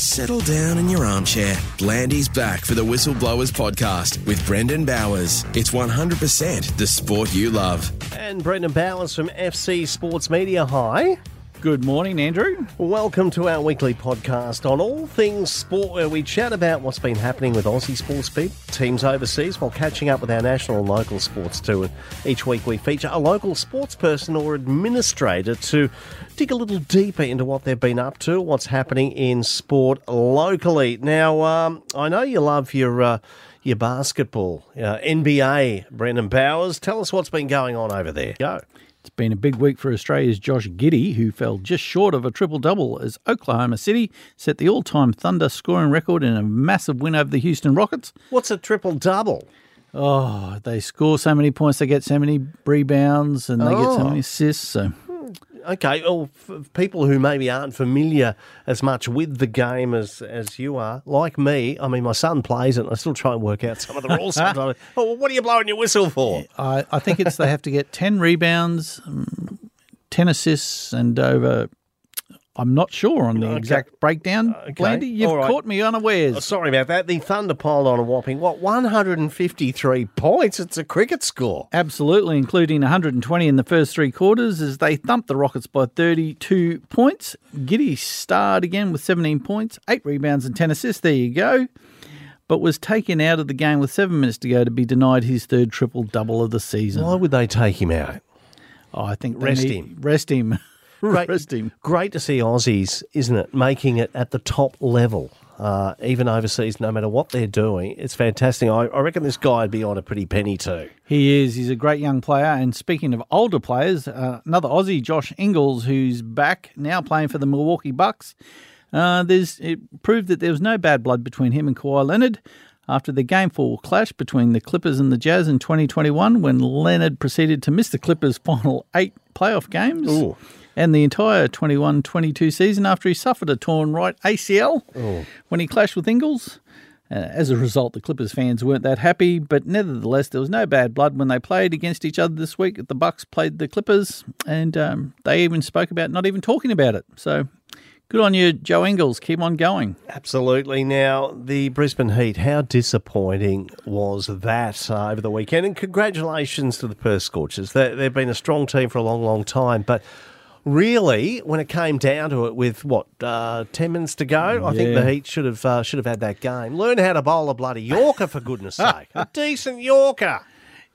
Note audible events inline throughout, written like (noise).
Settle down in your armchair. Blandy's back for the Whistleblowers podcast with Brendan Bowers. It's 100% the sport you love. And Brendan Bowers from FC Sports Media. Hi. Good morning, Andrew. Welcome to our weekly podcast on all things sport, where we chat about what's been happening with Aussie sports people, teams overseas, while catching up with our national and local sports too. And each week we feature a local sports person or administrator to dig a little deeper into what they've been up to, what's happening in sport locally. Now, um, I know you love your. Uh, your basketball, uh, NBA, Brendan Bowers. Tell us what's been going on over there. Go. It's been a big week for Australia's Josh Giddey, who fell just short of a triple double as Oklahoma City set the all time Thunder scoring record in a massive win over the Houston Rockets. What's a triple double? Oh, they score so many points, they get so many rebounds, and they get so Oh. many assists. So Okay, well, people who maybe aren't familiar as much with the game as as you are, like me, I mean, my son plays it, and I still try and work out some of the rules sometimes. (laughs) oh, well, what are you blowing your whistle for? I, I think it's they have to get 10 rebounds, um, 10 assists, and over. I'm not sure on the Okay. exact breakdown. Uh, Blandy, you've right. caught me unawares. Oh, sorry about that. The Thunder piled on a whopping, what, 153 points? It's a cricket score. Absolutely, including 120 in the first three quarters as they thumped the Rockets by 32 points. Giddey starred again with 17 points, 8 rebounds, and 10 assists. There you go. But was taken out of the game with seven minutes to go to be denied his third triple double of the season. Why would they take him out? Oh, I think Rest need- him. Rest him. (laughs) (laughs) Great, Rest him. Great to see Aussies, isn't it, making it at the top level, uh, even overseas, no matter what they're doing. It's fantastic. I, I reckon this guy would be on a pretty penny too. He is. He's a great young player. And speaking of older players, uh, another Aussie, Josh Ingles, who's back now playing for the Milwaukee Bucks. Uh, there's it proved that there was no bad blood between him and Kawhi Leonard after the game four clash between the Clippers and the Jazz in 2021, when Leonard proceeded to miss the Clippers' final eight playoff games. Ooh. And the entire 21 22 season after he suffered a torn right ACL when he clashed with Ingles. Uh, as a result, the Clippers fans weren't that happy, but nevertheless, there was no bad blood when they played against each other this week. The Bucks played the Clippers, and um, they even spoke about not even talking about it. So, good on you, Joe Ingles. Keep on going. Absolutely. Now, the Brisbane Heat, how disappointing was that uh, over the weekend? And congratulations to the Perth Scorchers. They, they've been a strong team for a long, long time. But really, when it came down to it, with what uh, ten minutes to go, I think Yeah. the Heat should have uh, should have had that game. Learn how to bowl a bloody Yorker, for goodness (laughs) sake, a decent Yorker.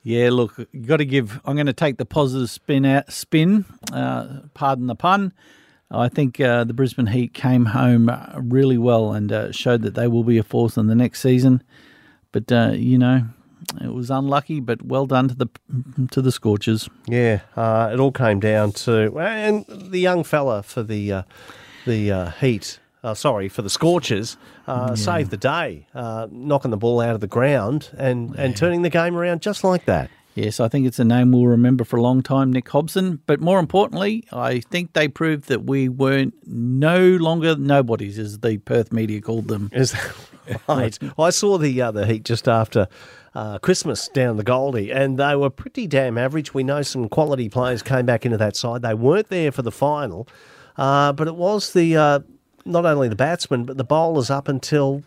Yeah, look, you got to give. I'm going to take the positive spin out. Spin, uh, pardon the pun. I think uh, the Brisbane Heat came home uh, really well and uh, showed that they will be a force in the next season. But uh, you know, it was unlucky, but well done to the to the Scorchers. Yeah, uh, it all came down to and the young fella for the uh, the uh, Heat. Uh, sorry for the Scorchers, uh, saved the day, uh, knocking the ball out of the ground and, and turning the game around just like that. Yes, I think it's a name we'll remember for a long time, Nick Hobson. But more importantly, I think they proved that we weren't no longer nobodies, as the Perth media called them. Is that right? (laughs) I saw the uh, the Heat just after uh, Christmas down the Goldie, and they were pretty damn average. We know some quality players came back into that side. They weren't there for the final, uh, but it was the uh, not only the batsmen but the bowlers up until.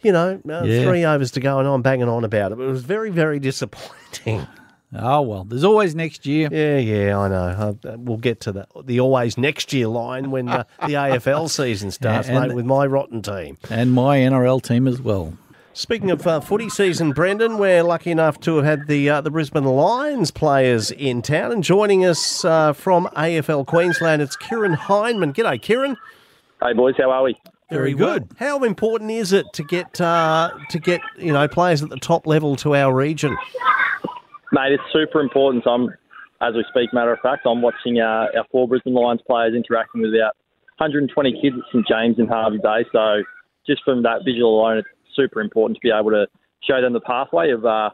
You know, uh, Yeah. three overs to go, and I'm banging on about it. But it was very, very disappointing. Oh well, there's always next year. Yeah, yeah, I know. Uh, we'll get to that. The always next year line when uh, the (laughs) AFL season starts, And- mate, with my rotten team. and my NRL team as well. Speaking of uh, footy season, Brendan, we're lucky enough to have had the uh, the Brisbane Lions players in town, and joining us uh, from AFL Queensland, it's Kieron Hyndman. G'day, Kieron. Hey boys, how are we? Very good. How important is it to get uh, to get you know players at the top level to our region? Mate, it's super important. So I'm, as we speak, matter of fact, I'm watching uh, our four Brisbane Lions players interacting with about 120 kids at St James in Hervey Bay. So just from that visual alone, it's super important to be able to show them the pathway of uh,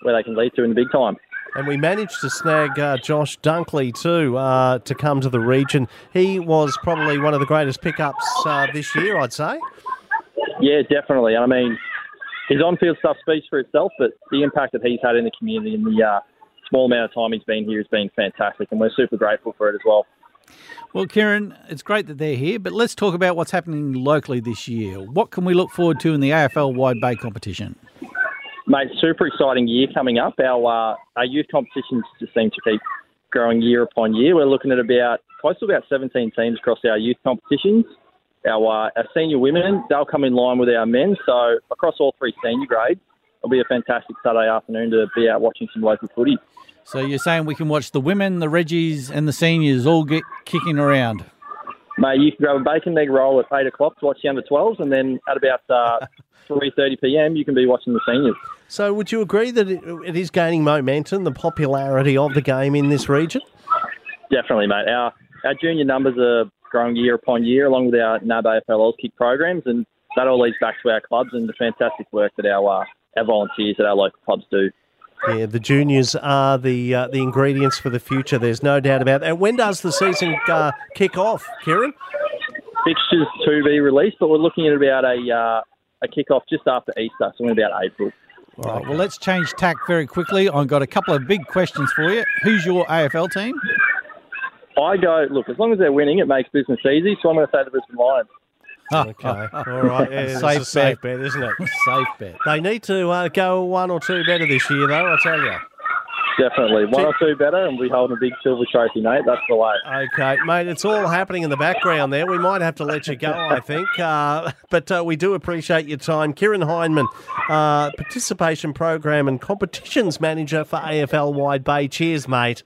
where they can lead to in the big time. And we managed to snag uh, Josh Dunkley too uh, to come to the region. He was probably one of the greatest pickups uh, this year, I'd say. Yeah, definitely. I mean, his on-field stuff speaks for itself, but the impact that he's had in the community in the uh, small amount of time he's been here has been fantastic, and we're super grateful for it as well. Well, Kieron, it's great that they're here, but let's talk about what's happening locally this year. What can we look forward to in the AFL Wide Bay competition? Mate, super exciting year coming up. Our uh, our youth competitions just seem to keep growing year upon year. We're looking at about close to about 17 teams across our youth competitions. Our, uh, our senior women, they'll come in line with our men. So across all three senior grades, it'll be a fantastic Saturday afternoon to be out watching some local footy. So you're saying we can watch the women, the Reggies, and the seniors all get kicking around? Mate, you can grab a bacon egg roll at 8 o'clock to watch the under 12s, and then at about uh, (laughs) 3.30 p.m., you can be watching the seniors. So, would you agree that it, it is gaining momentum, the popularity of the game in this region? Definitely, mate. Our, our junior numbers are growing year upon year, along with our NAB AFL kick programs, and that all leads back to our clubs and the fantastic work that our, uh, our volunteers at our local clubs do. Yeah, the juniors are the uh, the ingredients for the future. There's no doubt about that. When does the season uh, kick off, Kieron? Fixtures to be released, but we're looking at about a uh, a kick off just after Easter, so in about April. All right, well, let's change tack very quickly. I've got a couple of big questions for you. Who's your AFL team? I go, look, as long as they're winning, it makes business easy, so I'm going to say the Brisbane Lions. (laughs) Okay, all right. (laughs) Yeah, Safe a safe bet. bet, isn't it? (laughs) Safe bet. They need to uh, go one or two better this year, though. I tell you. Definitely. One or two better, and we holding a big silver trophy, mate. That's the way. Okay, mate, it's all happening in the background there. We might have to let you go, I think. Uh, but uh, we do appreciate your time. Kieron Hyndman, uh, Participation Program and Competitions Manager for AFL Wide Bay. Cheers, mate.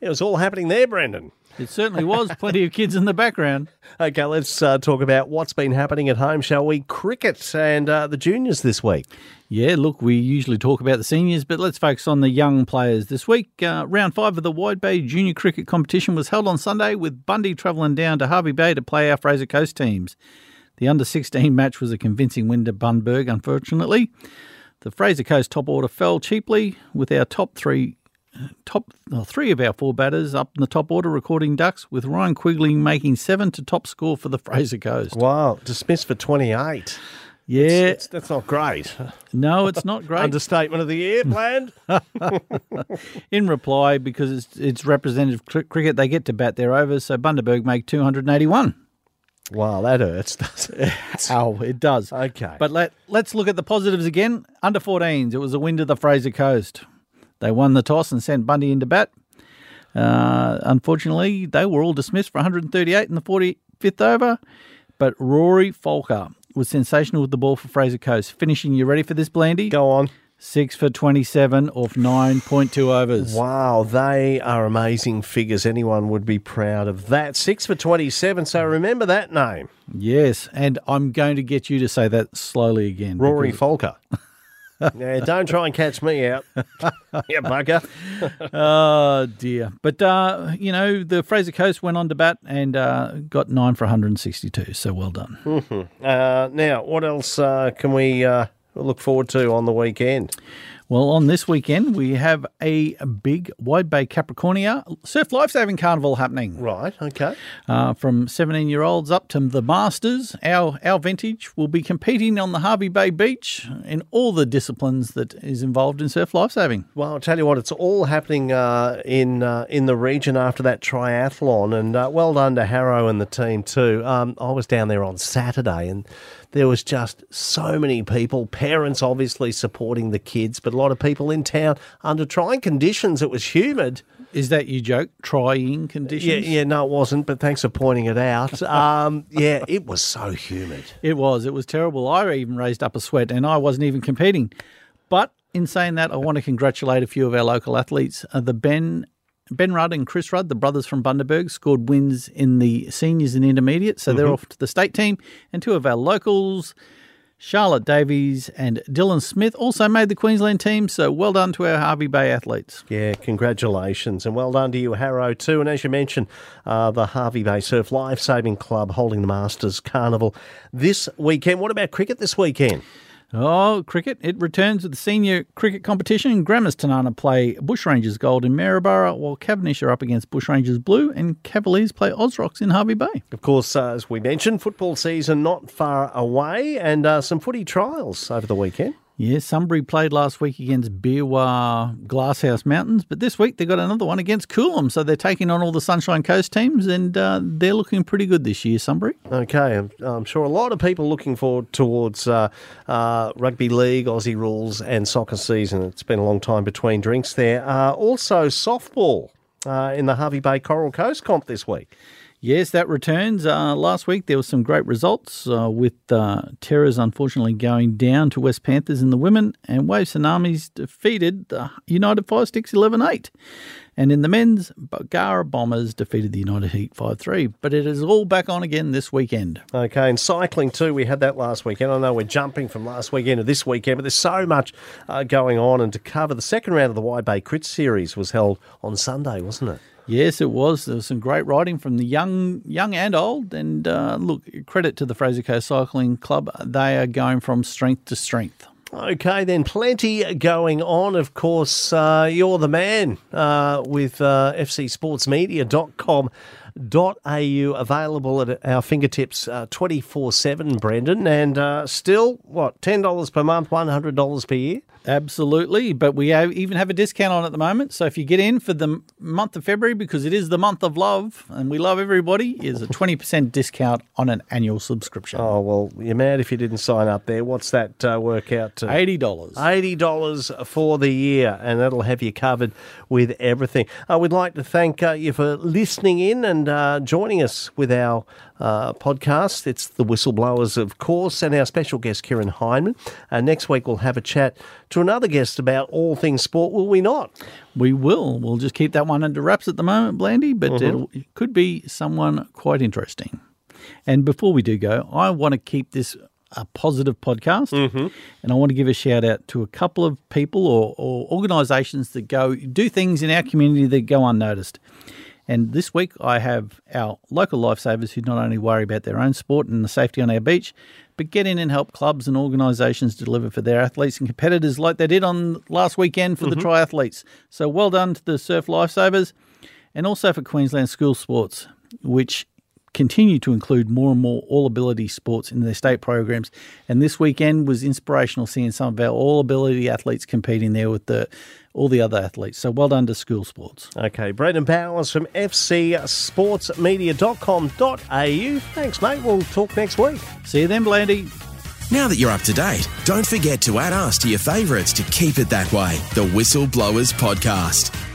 It was all happening there, Brendan. It certainly was. Plenty of kids in the background. (laughs) Okay, let's uh, talk about what's been happening at home, shall we? Cricket and uh, the juniors this week. Yeah, look, we usually talk about the seniors, but let's focus on the young players this week. Uh, round five of the Wide Bay Junior Cricket Competition was held on Sunday, with Bundy travelling down to Hervey Bay to play our Fraser Coast teams. The under 16 match was a convincing win to Bundaberg, unfortunately. The Fraser Coast top order fell cheaply, with our top three. Top well, three of our four batters up in the top order recording ducks, with Ryan Quigley making seven to top score for the (laughs) Fraser Coast. Wow, dismissed for 28. Yeah, It's, that's not great. no, it's not great. Understatement of the year Blandy. (laughs) In reply, because it's, it's representative cr- cricket, they get to bat their overs, so Bundaberg make 281. wow, that hurts, doesn't it? (laughs) Oh, it does. Okay. But let, let's look at the positives again. Under 14s, it was a win to the Fraser Coast. They won the toss and sent Bundy into bat. Uh, unfortunately, they were all dismissed for 138 in the 45th over. But Rory Folker was sensational with the ball for Fraser Coast, finishing, you ready for this, Blandy? Go on. Six for 27 off 9.2 overs. Wow, they are amazing figures. Anyone would be proud of that. Six for 27, so remember that name. Yes, and I'm going to get you to say that slowly again. Rory because- Folker. (laughs) yeah, don't try and catch me out. (laughs) yeah, bugger. Oh dear! But uh, you know, the Fraser Coast went on to bat and uh, got nine for 162. So well done. Uh, now, what else uh, can we uh, look forward to on the weekend? Well, on this weekend we have a big Wide Bay Capricornia Surf Lifesaving Carnival happening. Right, okay. Uh, from 17 year olds up to the Masters, our our vintage will be competing on the Hervey Bay Beach in all the disciplines that is involved in surf lifesaving. Well, I'll tell you what, it's all happening uh, in uh, in the region after that triathlon, and uh, well done to Harrow and the team too. Um, I was down there on Saturday, and there was just so many people, parents obviously supporting the kids, but lot of people in town under trying conditions. It was humid. Is that your joke? Trying conditions? Yeah, yeah, no, it wasn't, but thanks for pointing it out. (laughs) Um, yeah, it was so humid. It was. It was terrible. I even raised up a sweat and I wasn't even competing. But in saying that, I want to congratulate a few of our local athletes. Uh, the Ben Ben Rudd and Chris Rudd, the brothers from Bundaberg, scored wins in the seniors and intermediate. So they're off to the state team. And two of our locals, Charlotte Davies and Dylan Smith, also made the Queensland team. So well done to our Hervey Bay athletes. Yeah, congratulations. And well done to you, Harrow, too. And as you mentioned, uh, the Hervey Bay Surf Life Saving Club holding the Masters Carnival this weekend. What about cricket this weekend? Oh, cricket. It returns with the senior cricket competition. Grammars Tinana play Bushrangers Gold in Maryborough, while Cavendish are up against Bushrangers Blue, and Cavaliers play Osrocks in Hervey Bay. Of course, uh, as we mentioned, football season not far away and uh, some footy trials over the weekend. Yeah, Sunbury played last week against Beerwah Glasshouse Mountains, but this week they got another one against Coolum. So they're taking on all the Sunshine Coast teams, and uh, they're looking pretty good this year, Sunbury. Okay, I'm, I'm sure a lot of people looking forward towards uh, uh, rugby league, Aussie rules, and soccer season. It's been a long time between drinks there. Uh, also, softball uh, in the Hervey Bay Coral Coast comp this week. Yes, that returns. Uh, last week there were some great results uh, with uh, Terrors unfortunately going down to West Panthers in the women, and Wave Tsunamis defeated the United Fire Sticks 11 8. And in the men's, Bargara Bombers defeated the United Heat 5 3. But it is all back on again this weekend. Okay, and cycling too, we had that last weekend. I know we're jumping from last weekend to this weekend, but there's so much uh, going on. And to cover the second round of the Wide Bay Crit Series was held on Sunday, wasn't it? Yes, it was. There was some great riding from the young, young and old. And uh, look, credit to the Fraser Coast Cycling Club. They are going from strength to strength. Okay, then plenty going on. Of course, uh, you're the man uh, with uh, fcsportsmedia.com.au available at our fingertips uh, 24 7, Brendan. And uh, still, what, $10 per month, $100 per year? Absolutely, but we have, even have a discount on at the moment. So if you get in for the month of February, because it is the month of love and we love everybody, is a twenty percent discount on an annual subscription. Oh well, you're mad if you didn't sign up there. What's that uh, work out to? Eighty dollars. Eighty dollars for the year, and that'll have you covered with everything. Uh, we'd like to thank uh, you for listening in and uh, joining us with our uh, podcast. It's the Whistleblowers, of course, and our special guest, Kieron Heineman. Uh, next week, we'll have a chat to another guest about all things sport, will we not? We will. We'll just keep that one under wraps at the moment, Blandy, but mm-hmm. it could be someone quite interesting. And before we do go, I want to keep this a positive podcast. Mm-hmm. And I want to give a shout out to a couple of people or, or organisations that go do things in our community that go unnoticed. And this week I have our local lifesavers who not only worry about their own sport and the safety on our beach, but get in and help clubs and organisations deliver for their athletes and competitors like they did on last weekend for mm-hmm. the triathletes. So well done to the Surf Lifesavers and also for Queensland School Sports, which continue to include more and more all ability sports in their state programs. And this weekend was inspirational seeing some of our all ability athletes competing there with the all the other athletes. So well done to school sports. Okay, Brendan Bowers from fcsportsmedia.com.au. Thanks, mate. We'll talk next week. See you then, Blandy. Now that you're up to date, don't forget to add us to your favourites to keep it that way. The Whistleblowers Podcast.